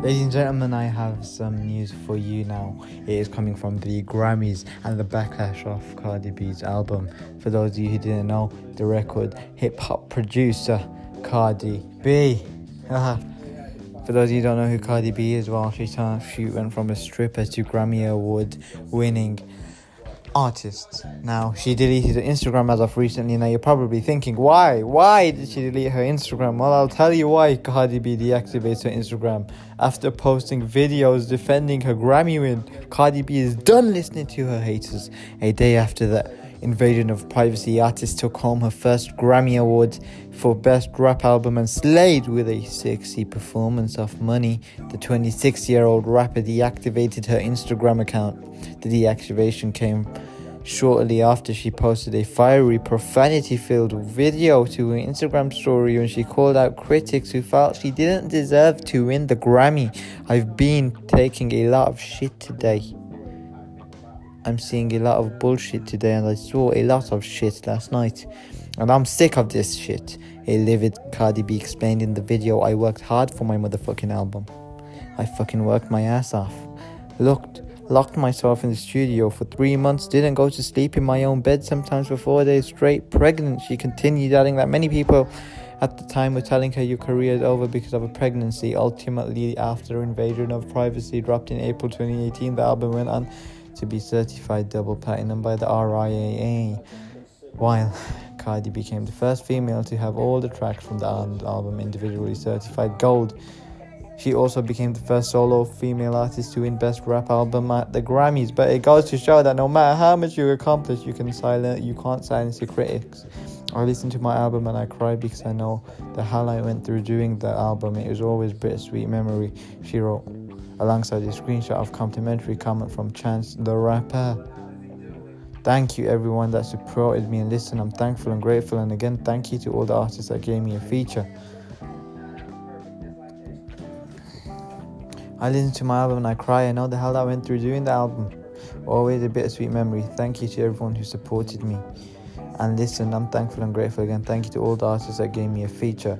Ladies and gentlemen, I have some news for you now. It is coming from the Grammys and the backlash of Cardi B's album. For those of you who didn't know, the record hip hop producer Cardi B. For those of you who don't know who Cardi B is, well, she, she went from a stripper to Grammy Award winning artist. Now, she deleted her Instagram as of recently. Now, you're probably thinking, why? Why did she delete her Instagram? Well, I'll tell you why Cardi B deactivates her Instagram. After posting videos defending her Grammy win, Cardi B is done listening to her haters. A day after the invasion of privacy, artist took home her first Grammy Award for Best Rap Album and slayed with a sexy performance of Money. The 26 year old rapper deactivated her Instagram account. The deactivation came shortly after she posted a fiery, profanity filled video to her Instagram story when she called out critics who felt she didn't deserve to win the Grammy. I've been taking a lot of shit today. I'm seeing a lot of bullshit today, and I saw a lot of shit last night. And I'm sick of this shit. A livid Cardi B explained in the video I worked hard for my motherfucking album. I fucking worked my ass off. Looked locked myself in the studio for three months, didn't go to sleep in my own bed sometimes for four days straight. Pregnant, she continued adding that many people at the time were telling her your career is over because of a pregnancy. Ultimately, after invasion of privacy dropped in April 2018, the album went on to be certified double platinum by the RIAA. While Cardi became the first female to have all the tracks from the album individually certified gold. She also became the first solo female artist to win Best Rap Album at the Grammys. But it goes to show that no matter how much you accomplish, you can silence you can't silence your critics. I listen to my album and I cry because I know the hell I went through doing the album. It was always bittersweet memory. She wrote alongside a screenshot of complimentary comment from Chance the rapper. Thank you everyone that supported me and listened. I'm thankful and grateful. And again, thank you to all the artists that gave me a feature. I listen to my album and I cry. I know the hell I went through doing the album. Always a bittersweet memory. Thank you to everyone who supported me. And listen, I'm thankful and grateful again. Thank you to all the artists that gave me a feature.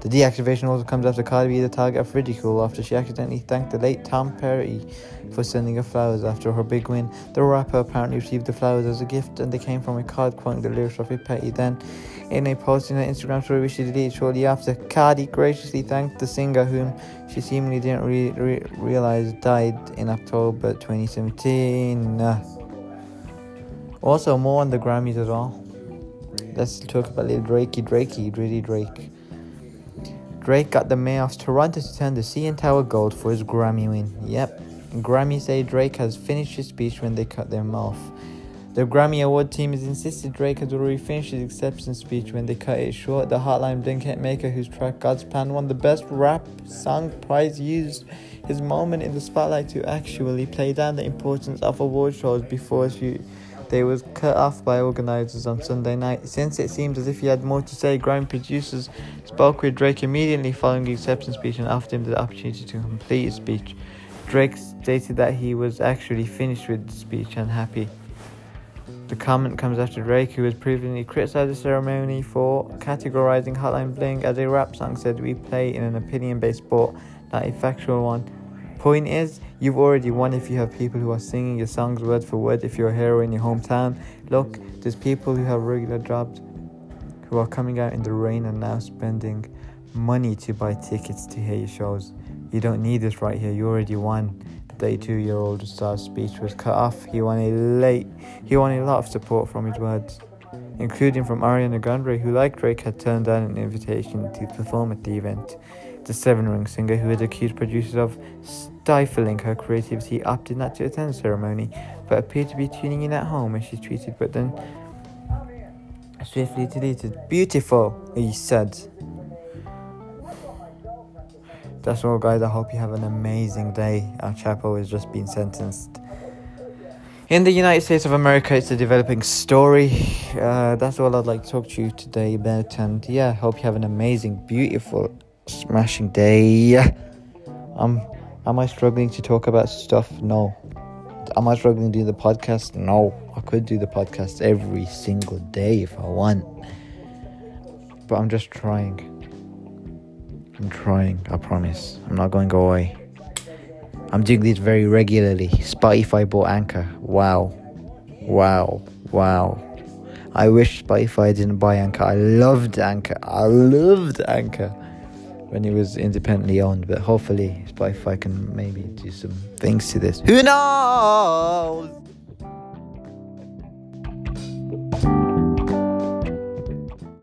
The deactivation also comes after Cardi B the target of ridicule after she accidentally thanked the late Tom Petty for sending her flowers after her big win. The rapper apparently received the flowers as a gift and they came from a card quoting the lyrics of a Petty. Then, in a post in her Instagram story which she deleted shortly after, Cardi graciously thanked the singer whom she seemingly didn't re- re- realize died in October 2017. Also, more on the Grammys as well. Let's talk about little Drakey Drakey, Drizzy Drake. Drake got the mayor of Toronto to turn the CN Tower gold for his Grammy win. Yep, Grammy say Drake has finished his speech when they cut them off. The Grammy Award team has insisted Drake has already finished his acceptance speech when they cut it short. The Hotline Bling hitmaker, whose track God's Plan won the Best Rap Song prize, used his moment in the spotlight to actually play down the importance of award shows before his they was cut off by organizers on Sunday night. Since it seemed as if he had more to say, Grammy producers spoke with Drake immediately following the acceptance speech and offered him the opportunity to complete his speech. Drake stated that he was actually finished with the speech and happy. The comment comes after Drake, who has previously criticized the ceremony for categorizing Hotline Bling as a rap song, said we play in an opinion based sport, not a factual one. Point is, you've already won if you have people who are singing your songs word for word. If you're a hero in your hometown, look, there's people who have regular jobs who are coming out in the rain and now spending money to buy tickets to hear your shows. You don't need this right here. You already won. The 32 year old star's speech was cut off. He won a late. He won a lot of support from his words, including from Ariana Grande, who, like Drake, had turned down an invitation to perform at the event. The seven ring singer, who had accused producers of stifling her creativity, opted not to attend the ceremony, but appeared to be tuning in at home as she tweeted, but then swiftly deleted. Beautiful, he said. That's all, guys. I hope you have an amazing day. El Chapo has just been sentenced. In the United States of America, it's a developing story. Uh, that's all I'd like to talk to you today about. And yeah, hope you have an amazing, beautiful, smashing day. Um, am I struggling to talk about stuff? No. Am I struggling to do the podcast? No. I could do the podcast every single day if I want. But I'm just trying. I'm trying, I promise. I'm not going away. I'm doing these very regularly. Spotify bought Anchor. Wow. Wow. Wow. I wish Spotify didn't buy Anchor. I loved Anchor. I loved Anchor when it was independently owned, but hopefully Spotify can maybe do some things to this. Who knows?